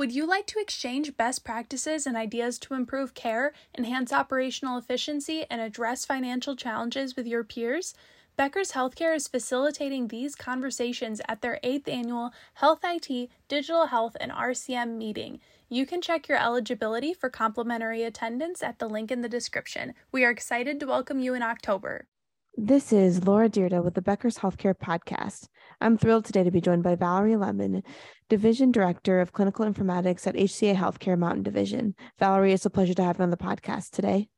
Would you like to exchange best practices and ideas to improve care, enhance operational efficiency, and address financial challenges with your peers? Becker's Healthcare is facilitating these conversations at their eighth annual Health IT, Digital Health, and RCM meeting. You can check your eligibility for complimentary attendance at the link in the description. We are excited to welcome you in October. This is Laura Dyrda with the Becker's Healthcare Podcast. I'm thrilled today to be joined by Valere Lemon, Division Director of Clinical Informatics at HCA Healthcare Mountain Division. Valerie, it's a pleasure to have you on the podcast today.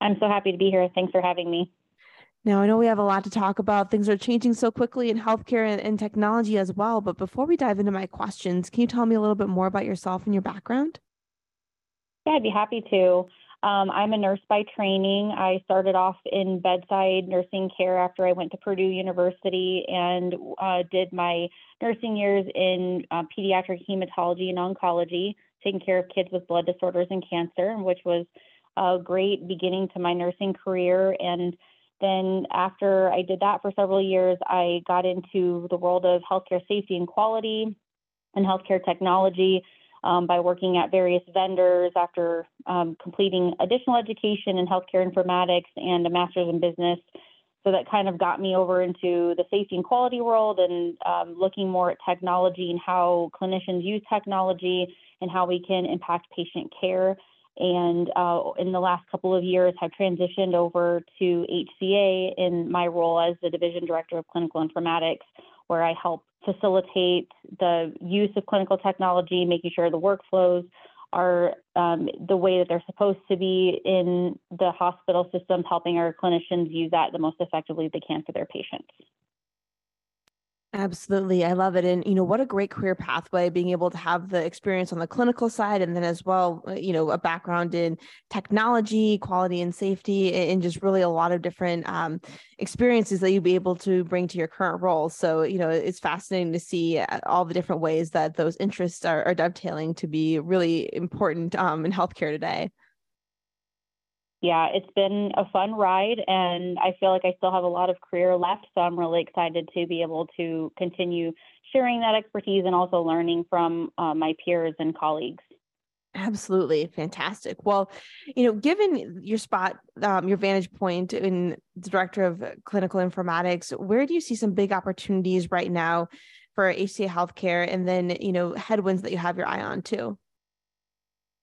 I'm so happy to be here. Thanks for having me. Now, I know we have a lot to talk about. Things are changing so quickly in healthcare and, and technology as well. But before we dive into my questions, can you tell me a little bit more about yourself and your background? Yeah, I'd be happy to. Um, I'm a nurse by training. I started off in bedside nursing care after I went to Purdue University and uh, did my nursing years in uh, pediatric hematology and oncology, taking care of kids with blood disorders and cancer, which was a great beginning to my nursing career. And then after I did that for several years, I got into the world of healthcare safety and quality and healthcare technology um, by working at various vendors after um, completing additional education in healthcare informatics and a master's in business. So that kind of got me over into the safety and quality world and um, looking more at technology and how clinicians use technology and how we can impact patient care. And uh, in the last couple of years, have transitioned over to HCA in my role as the division director of clinical informatics, where I help facilitate the use of clinical technology, making sure the workflows are um, the way that they're supposed to be in the hospital systems, helping our clinicians use that the most effectively they can for their patients. Absolutely. I love it. And, you know, what a great career pathway being able to have the experience on the clinical side and then as well, uh, you know, a background in technology, quality and safety, and just really a lot of different um, experiences that you'd be able to bring to your current role. So, you know, it's fascinating to see uh, all the different ways that those interests are, are dovetailing to be really important um, in healthcare today yeah, it's been a fun ride, and I feel like I still have a lot of career left. So I'm really excited to be able to continue sharing that expertise and also learning from uh, my peers and colleagues. Absolutely fantastic. Well, you know, given your spot, um, your vantage point in the director of clinical informatics, where do you see some big opportunities right now for HCA Healthcare, and then you know headwinds that you have your eye on too?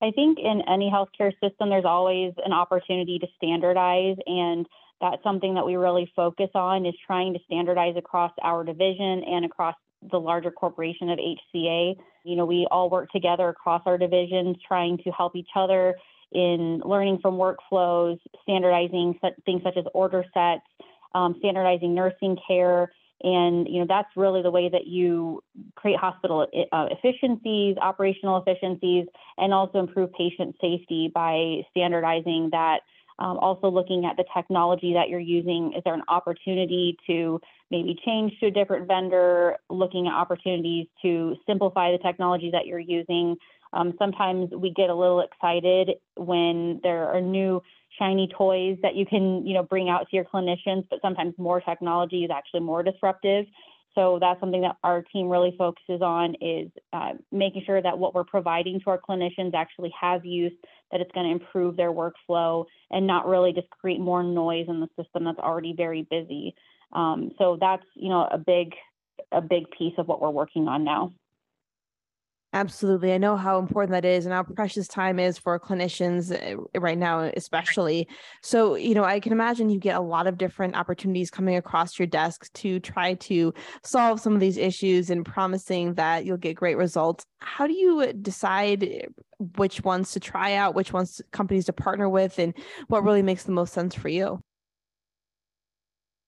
I think in any healthcare system, there's always an opportunity to standardize, and that's something that we really focus on is trying to standardize across our division and across the larger corporation of HCA. You know, we all work together across our divisions, trying to help each other in learning from workflows, standardizing things such as order sets, um, standardizing nursing care, and you know that's really the way that you create hospital uh, efficiencies, operational efficiencies, and also improve patient safety by standardizing that. Um, also looking at the technology that you're using, is there an opportunity to maybe change to a different vendor? Looking at opportunities to simplify the technology that you're using. Um, sometimes we get a little excited when there are new shiny toys that you can, you know, bring out to your clinicians, but sometimes more technology is actually more disruptive. So that's something that our team really focuses on is uh, making sure that what we're providing to our clinicians actually has use, that it's going to improve their workflow and not really just create more noise in the system that's already very busy. Um, so that's you know a big a big piece of what we're working on now. Absolutely. I know how important that is and how precious time is for clinicians eh, right now, especially. So, you know, I can imagine you get a lot of different opportunities coming across your desk to try to solve some of these issues and promising that you'll get great results. How do you decide which ones to try out, which ones companies to partner with, and what really makes the most sense for you?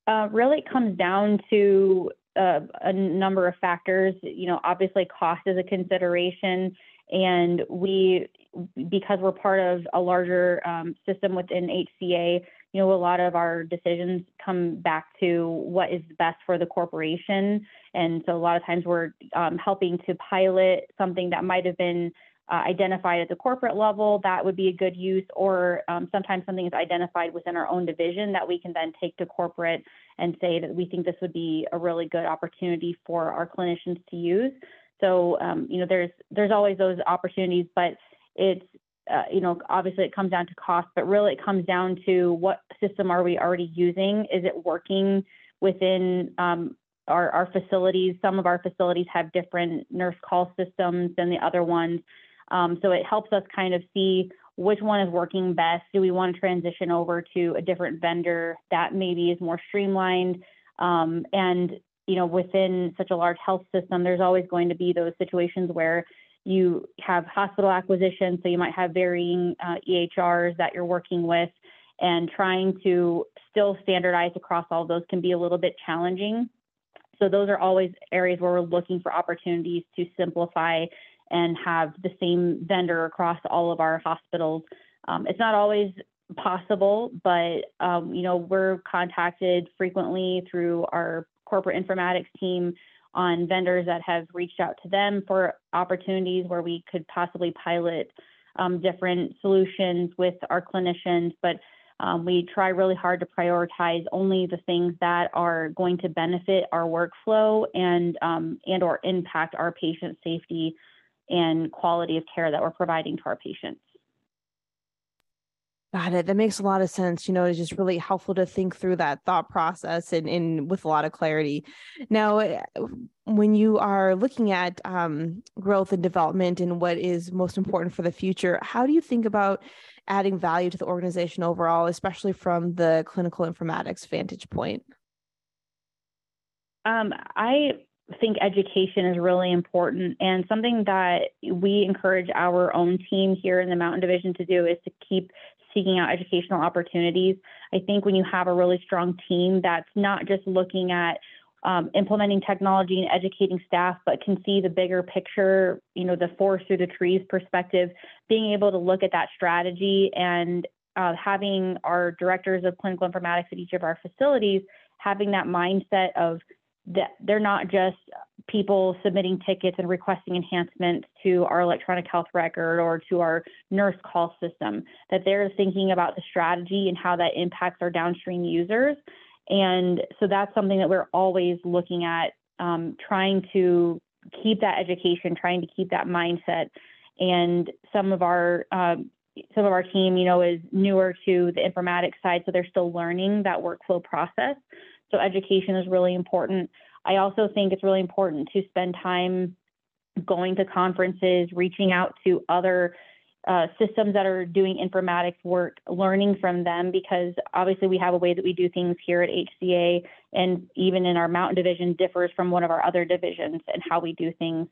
Uh, really comes down to a number of factors. You know, obviously cost is a consideration, and we, because we're part of a larger um, system within HCA, you know, a lot of our decisions come back to what is best for the corporation. And so a lot of times we're um, helping to pilot something that might have been uh, identified at the corporate level, that would be a good use, or um, sometimes something is identified within our own division that we can then take to corporate and say that we think this would be a really good opportunity for our clinicians to use. So, um, you know, there's there's always those opportunities, but it's uh, you know, obviously it comes down to cost, but really it comes down to what system are we already using? Is it working within um, our, our facilities? Some of our facilities have different nurse call systems than the other ones. Um, so it helps us kind of see which one is working best. Do we want to transition over to a different vendor that maybe is more streamlined? Um, and you know, within such a large health system, there's always going to be those situations where you have hospital acquisition, so you might have varying uh, EHRs that you're working with, and trying to still standardize across all those can be a little bit challenging. So those are always areas where we're looking for opportunities to simplify and have the same vendor across all of our hospitals. Um, it's not always possible, but um, you know we're contacted frequently through our corporate informatics team on vendors that have reached out to them for opportunities where we could possibly pilot um, different solutions with our clinicians. But um, we try really hard to prioritize only the things that are going to benefit our workflow and um, and or impact our patient safety and quality of care that we're providing to our patients. Got it. That makes a lot of sense. You know, it's just really helpful to think through that thought process and, and with a lot of clarity. Now, eh, when you are looking at um, growth and development and what is most important for the future, how do you think about adding value to the organization overall, especially from the clinical informatics vantage point? Um, I think education is really important and something that we encourage our own team here in the Mountain Division to do is to keep seeking out educational opportunities. I think when you have a really strong team that's not just looking at um, implementing technology and educating staff, but can see the bigger picture, you know, the forest through the trees perspective, being able to look at that strategy and uh, having our directors of clinical informatics at each of our facilities having that mindset of that they're not just people submitting tickets and requesting enhancements to our electronic health record or to our nurse call system, that they're thinking about the strategy and how that impacts our downstream users. And so that's something that we're always looking at, um, trying to keep that education, trying to keep that mindset. And some of our um, some of our team, you know, is newer to the informatics side, so they're still learning that workflow process. So education is really important. I also think it's really important to spend time going to conferences, reaching out to other uh, systems that are doing informatics work, learning from them, because obviously we have a way that we do things here at HCA and even in our mountain division differs from one of our other divisions and how we do things.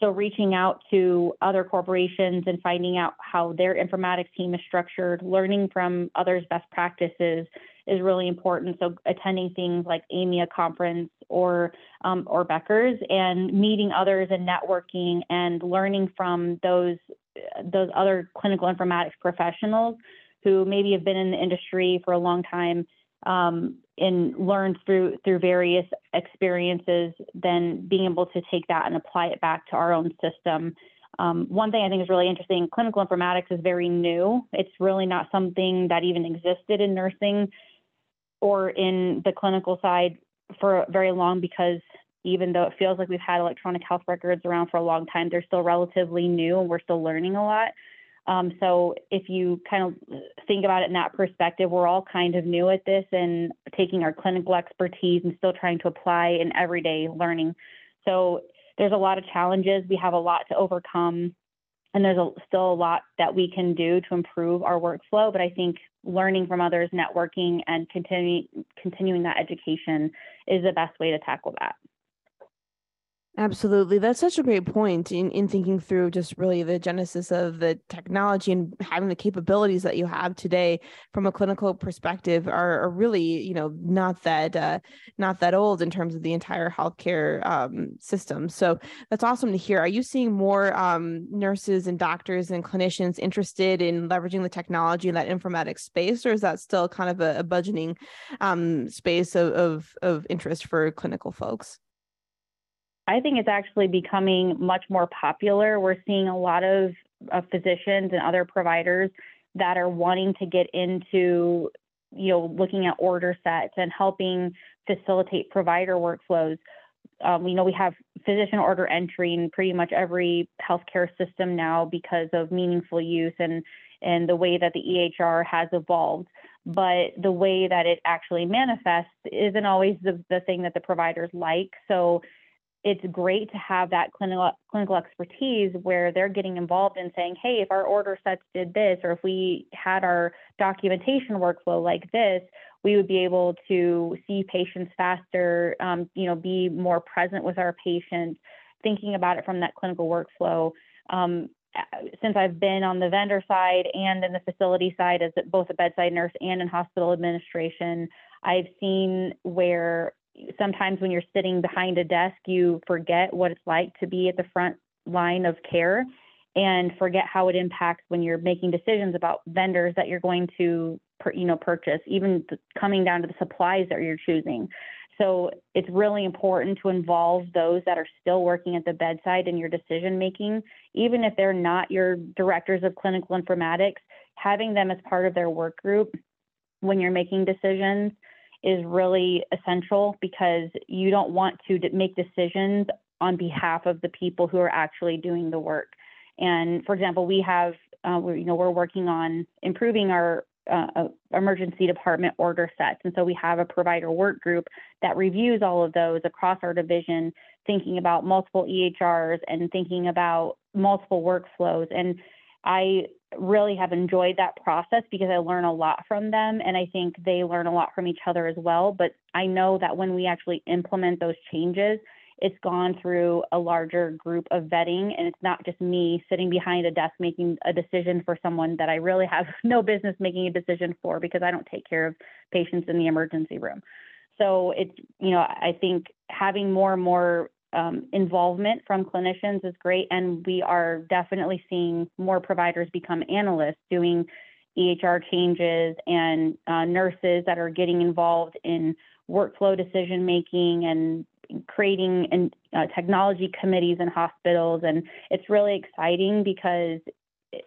So reaching out to other corporations and finding out how their informatics team is structured, learning from others' best practices is really important. So attending things like AMIA conference or um, or Becker's and meeting others and networking and learning from those those other clinical informatics professionals who maybe have been in the industry for a long time um, and learned through through various experiences, then being able to take that and apply it back to our own system. Um, one thing I think is really interesting: clinical informatics is very new. It's really not something that even existed in nursing or in the clinical side for very long because even though it feels like we've had electronic health records around for a long time, they're still relatively new and we're still learning a lot. Um, so if you kind of think about it in that perspective, we're all kind of new at this and taking our clinical expertise and still trying to apply in everyday learning. So there's a lot of challenges. We have a lot to overcome, and there's a, still a lot that we can do to improve our workflow. But I think learning from others, networking, and continuing continuing that education is the best way to tackle that. Absolutely. That's such a great point in, in thinking through just really the genesis of the technology and having the capabilities that you have today from a clinical perspective are, are really, you know, not that uh, not that old in terms of the entire healthcare um, system. So that's awesome to hear. Are you seeing more um, nurses and doctors and clinicians interested in leveraging the technology in that informatics space, or is that still kind of a, a budgeting um, space of, of, of interest for clinical folks? I think it's actually becoming much more popular. We're seeing a lot of, physicians and other providers that are wanting to get into, you know, looking at order sets and helping facilitate provider workflows. um, we know we have physician order entry in pretty much every healthcare system now because of meaningful use and and the way that the EHR has evolved. But the way that it actually manifests isn't always the, the thing that the providers like. So it's great to have that clinical clinical expertise where they're getting involved in saying, hey, if our order sets did this, or if we had our documentation workflow like this, we would be able to see patients faster, um, you know, be more present with our patients, thinking about it from that clinical workflow. Um, since I've been on the vendor side and in the facility side as both a bedside nurse and in hospital administration, I've seen where sometimes when you're sitting behind a desk, you forget what it's like to be at the front line of care and forget how it impacts when you're making decisions about vendors that you're going to you know purchase even coming down to the supplies that you're choosing. So it's really important to involve those that are still working at the bedside in your decision making. Even if they're not your directors of clinical informatics having them as part of their work group when you're making decisions is really essential because you don't want to make decisions on behalf of the people who are actually doing the work. And for example, we have, uh, you know, we're working on improving our uh, uh, emergency department order sets. And so we have a provider work group that reviews all of those across our division, thinking about multiple EHRs and thinking about multiple workflows. And I really have enjoyed that process because I learn a lot from them and I think they learn a lot from each other as well. But I know that when we actually implement those changes, it's gone through a larger group of vetting and it's not just me sitting behind a desk making a decision for someone that I really have no business making a decision for because I don't take care of patients in the emergency room. So it's, you know, I think having more and more um, involvement from clinicians is great, and we are definitely seeing more providers become analysts doing EHR changes and uh, nurses that are getting involved in workflow decision making and creating and uh, technology committees in hospitals. And it's really exciting because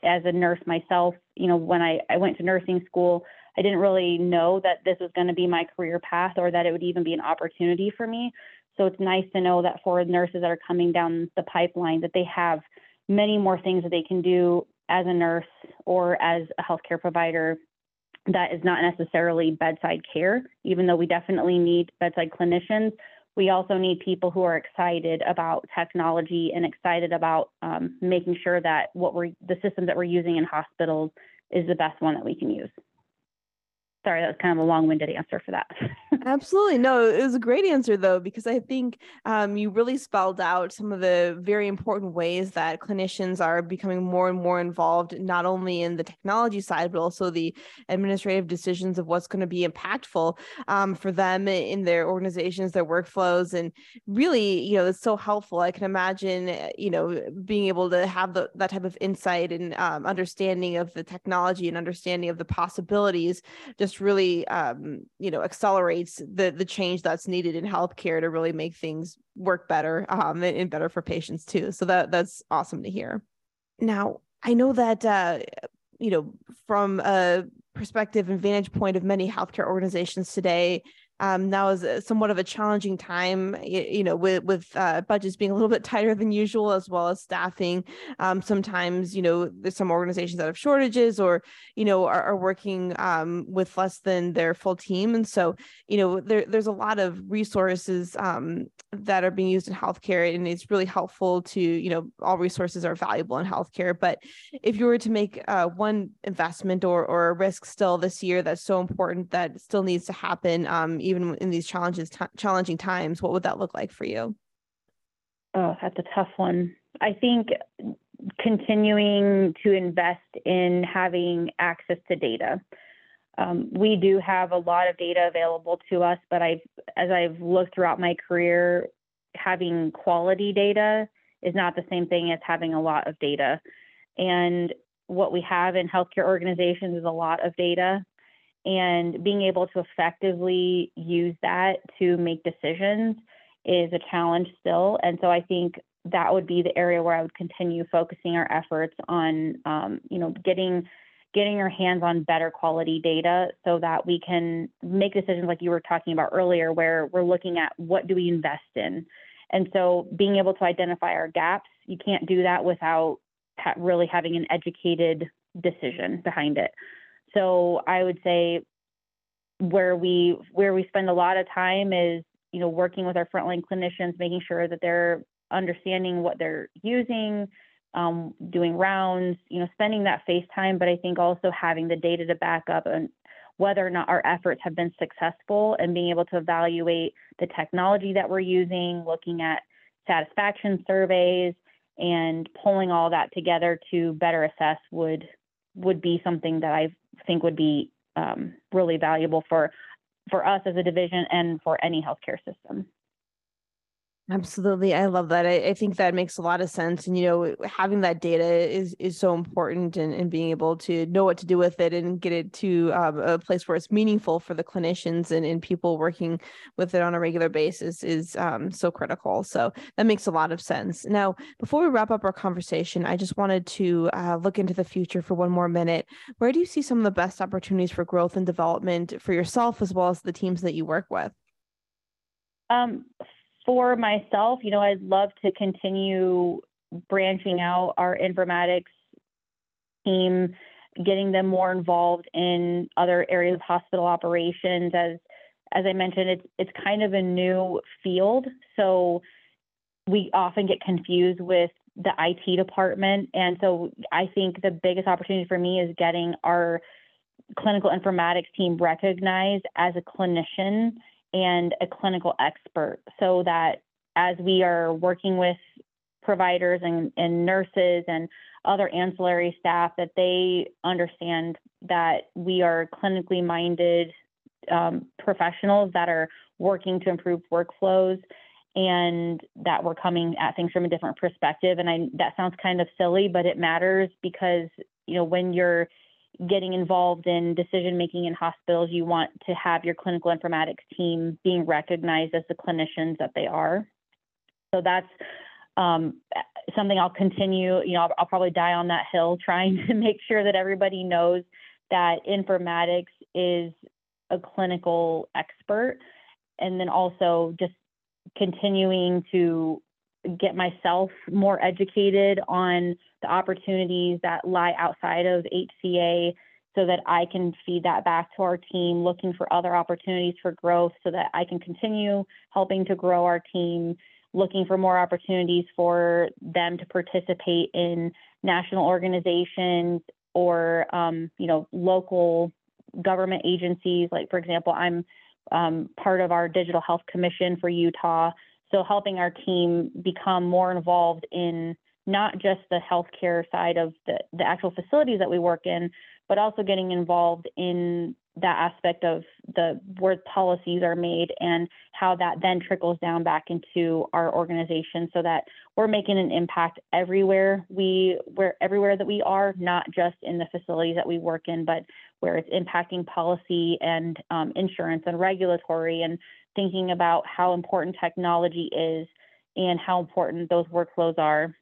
as a nurse myself you know when I, I went to nursing school i didn't really know that this was going to be my career path or that it would even be an opportunity for me so it's nice to know that for nurses that are coming down the pipeline, that they have many more things that they can do as a nurse or as a healthcare provider that is not necessarily bedside care, even though we definitely need bedside clinicians. We also need people who are excited about technology and excited about um, making sure that what we're the system that we're using in hospitals is the best one that we can use. Sorry, that was kind of a long-winded answer for that. Absolutely. No, it was a great answer though, because I think um, you really spelled out some of the very important ways that clinicians are becoming more and more involved, not only in the technology side, but also the administrative decisions of what's going to be impactful um, for them in their organizations, their workflows. And really, you know, it's so helpful. I can imagine, eh, you know, being able to have the, that type of insight and um, understanding of the technology and understanding of the possibilities just really, um, you know, accelerates the the change that's needed in healthcare to really make things work better um, and, and better for patients too. So that that's awesome to hear. Now I know that uh, you know from a perspective and vantage point of many healthcare organizations today um, now is somewhat of a challenging time, you, you know, with with uh, budgets being a little bit tighter than usual, as well as staffing. Um, sometimes, you know, there's some organizations that have shortages, or you know, are, are working um, with less than their full team, and so you know, there, there's a lot of resources um, that are being used in healthcare, and it's really helpful to you know, all resources are valuable in healthcare. But if you were to make uh, one investment or or a risk still this year that's so important that still needs to happen um, even in these challenges t- challenging times what would that look like for you oh that's a tough one i think continuing to invest in having access to data um, we do have a lot of data available to us but i've as i've looked throughout my career having quality data is not the same thing as having a lot of data and what we have in healthcare organizations is a lot of data and being able to effectively use that to make decisions is a challenge still. And so I think that would be the area where I would continue focusing our efforts on, um, you know, getting getting our hands on better quality data so that we can make decisions like you were talking about earlier, where we're looking at what do we invest in And so being able to identify our gaps, you can't do that without really having an educated decision behind it. So I would say where we where we spend a lot of time is you know working with our frontline clinicians, making sure that they're understanding what they're using, um, doing rounds, you know, spending that face time, but I think also having the data to back up and whether or not our efforts have been successful and being able to evaluate the technology that we're using, looking at satisfaction surveys and pulling all that together to better assess would would be something that I think would be um, really valuable for for us as a division and for any healthcare system. Absolutely. I love that. I, I, think that makes a lot of sense. And, you know, having that data is is so important and, and being able to know what to do with it and get it to um, a place where it's meaningful for the clinicians and, and people working with it on a regular basis is um, so critical. So that makes a lot of sense. Now, before we wrap up our conversation, I just wanted to uh, look into the future for one more minute. Where do you see some of the best opportunities for growth and development for yourself as well as the teams that you work with? Um, for myself, you know, I'd love to continue branching out our informatics team, getting them more involved in other areas of hospital operations. As as I mentioned, it's it's kind of a new field, so we often get confused with the IT department, and so I think the biggest opportunity for me is getting our clinical informatics team recognized as a clinician and a clinical expert so that as we are working with providers and, and nurses and other ancillary staff that they understand that we are clinically minded um, professionals that are working to improve workflows and that we're coming at things from a different perspective. And I that sounds kind of silly but it matters because you know when you're getting involved in decision making in hospitals, you want to have your clinical informatics team being recognized as the clinicians that they are. So that's um, something I'll continue. You know, I'll, I'll, probably die on that hill trying to make sure that everybody knows that informatics is a clinical expert, and then also just continuing to get myself more educated on the opportunities that lie outside of HCA so that I can feed that back to our team, looking for other opportunities for growth so that I can continue helping to grow our team, looking for more opportunities for them to participate in national organizations or, um, you know, local government agencies. Like, for example, I'm um, part of our Digital Health Commission for Utah. So helping our team become more involved in not just the healthcare side of the, the actual facilities that we work in, but also getting involved in that aspect of the where policies are made and how that then trickles down back into our organization so that we're making an impact everywhere we where everywhere that we are not just in the facilities that we work in but where it's impacting policy and um, insurance and regulatory and thinking about how important technology is and how important those workflows are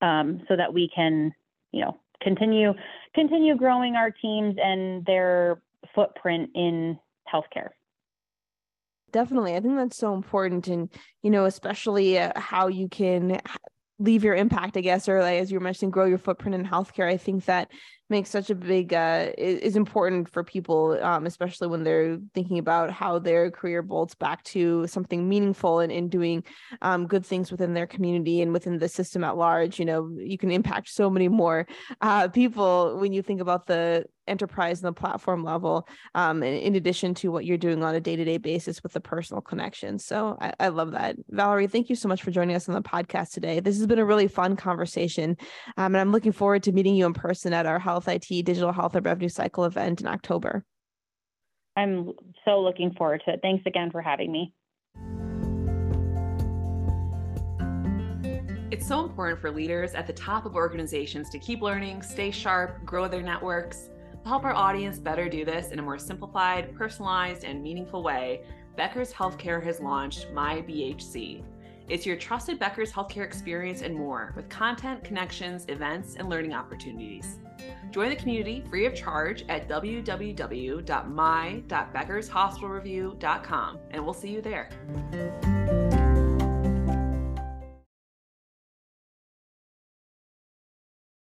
um, so that we can, you know, continue continue growing our teams and their footprint in healthcare. Definitely, I think that's so important, and you know, especially uh, how you can leave your impact, I guess, or like, as you were mentioning, grow your footprint in healthcare. I think that makes such a big uh, is important for people, um, especially when they're thinking about how their career bolts back to something meaningful and in doing um, good things within their community and within the system at large. You know, you can impact so many more uh, people when you think about the enterprise and the platform level um, in, addition to what you're doing on a day-to-day basis with the personal connection so I, I, love that valere thank you so much for joining us on the podcast today this has been a really fun conversation um, and i'm looking forward to meeting you in person at our health it digital health and revenue cycle event in october i'm so looking forward to it thanks again for having me It's so important for leaders at the top of organizations to keep learning, stay sharp, grow their networks. To help our audience better do this in a more simplified, personalized, and meaningful way, Becker's Healthcare has launched My BHC. It's your trusted Becker's healthcare experience and more with content, connections, events, and learning opportunities. Join the community free of charge at www.my.beckershospitalreview.com and we'll see you there.